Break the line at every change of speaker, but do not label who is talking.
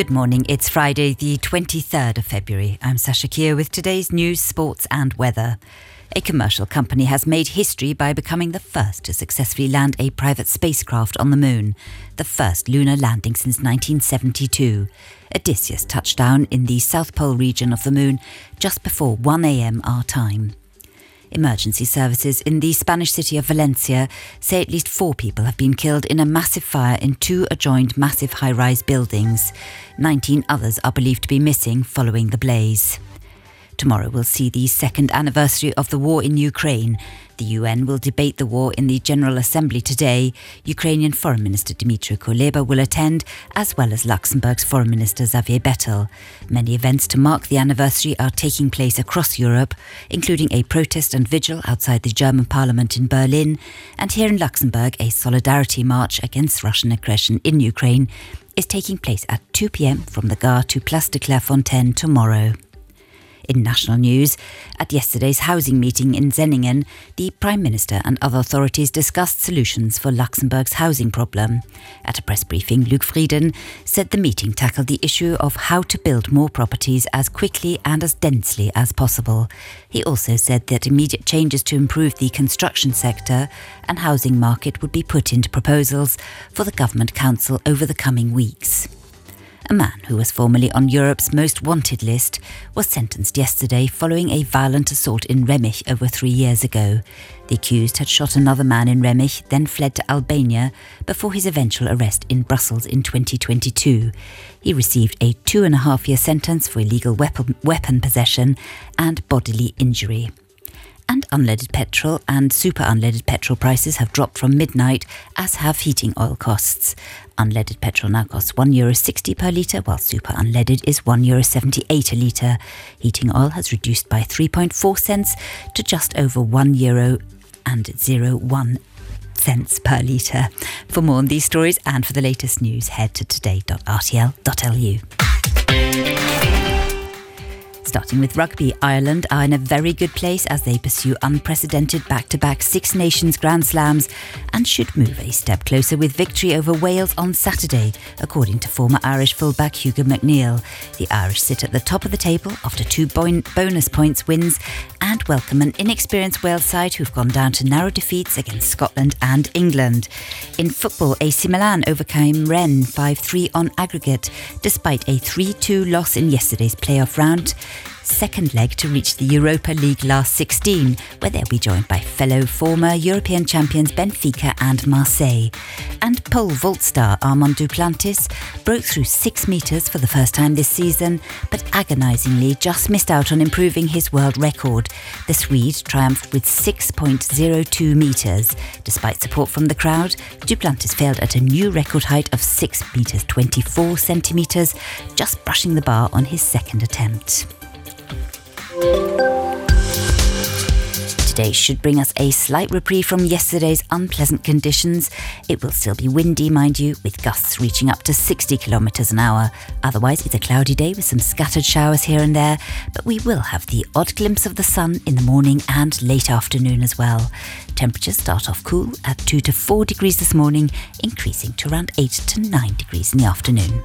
Good morning. It's Friday, the 23rd of February. I'm Sasha Kier with today's news, sports, and weather. A commercial company has made history by becoming the first to successfully land a private spacecraft on the moon, the first lunar landing since 1972. Odysseus touched down in the South Pole region of the moon just before 1am our time. Emergency services in the Spanish city of Valencia say at least four people have been killed in a massive fire in two adjoined massive high rise buildings. 19 others are believed to be missing following the blaze. Tomorrow will see the second anniversary of the war in Ukraine. The UN will debate the war in the General Assembly today. Ukrainian Foreign Minister Dmytro Kuleba will attend, as well as Luxembourg's Foreign Minister Xavier Bettel. Many events to mark the anniversary are taking place across Europe, including a protest and vigil outside the German parliament in Berlin, and here in Luxembourg, a solidarity march against Russian aggression in Ukraine is taking place at 2 pm from the Gare to Place de Clairefontaine tomorrow. In national news, at yesterday's housing meeting in Senningen, the Prime Minister and other authorities discussed solutions for Luxembourg's housing problem. At a press briefing, Luc Frieden said the meeting tackled the issue of how to build more properties as quickly and as densely as possible. He also said that immediate changes to improve the construction sector and housing market would be put into proposals for the Government Council over the coming weeks. A man who was formerly on Europe's most wanted list was sentenced yesterday following a violent assault in Remich over three years ago. The accused had shot another man in Remich, then fled to Albania before his eventual arrest in Brussels in 2022. He received a two and a half year sentence for illegal weapon, weapon possession and bodily injury and unleaded petrol and super unleaded petrol prices have dropped from midnight, as have heating oil costs. Unleaded petrol now costs €1.60 per litre, while super unleaded is €1.78 a litre. Heating oil has reduced by 3.4 cents to just over €1 Euro and 01 cents per litre. For more on these stories and for the latest news, head to today.rtl.lu. Starting with rugby, Ireland are in a very good place as they pursue unprecedented back to back Six Nations Grand Slams and should move a step closer with victory over Wales on Saturday, according to former Irish fullback Hugo MacNeill. The Irish sit at the top of the table after two bonus points wins and welcome an inexperienced Wales side who've gone down to narrow defeats against Scotland and England. In football, AC Milan overcame Rennes 5 3 on aggregate, despite a 3 2 loss in yesterday's playoff round second leg to reach the Europa League last 16, where they'll be joined by fellow former European champions Benfica and Marseille. And pole vault star Armand Duplantis broke through six metres for the first time this season, but agonisingly just missed out on improving his world record. The Swede triumphed with 6.02 metres. Despite support from the crowd, Duplantis failed at a new record height of 6 metres 24 centimetres, just brushing the bar on his second attempt. Today should bring us a slight reprieve from yesterday's unpleasant conditions. It will still be windy, mind you, with gusts reaching up to 60 kilometres an hour. Otherwise, it's a cloudy day with some scattered showers here and there, but we will have the odd glimpse of the sun in the morning and late afternoon as well. Temperatures start off cool at 2 to 4 degrees this morning, increasing to around 8 to 9 degrees in the afternoon.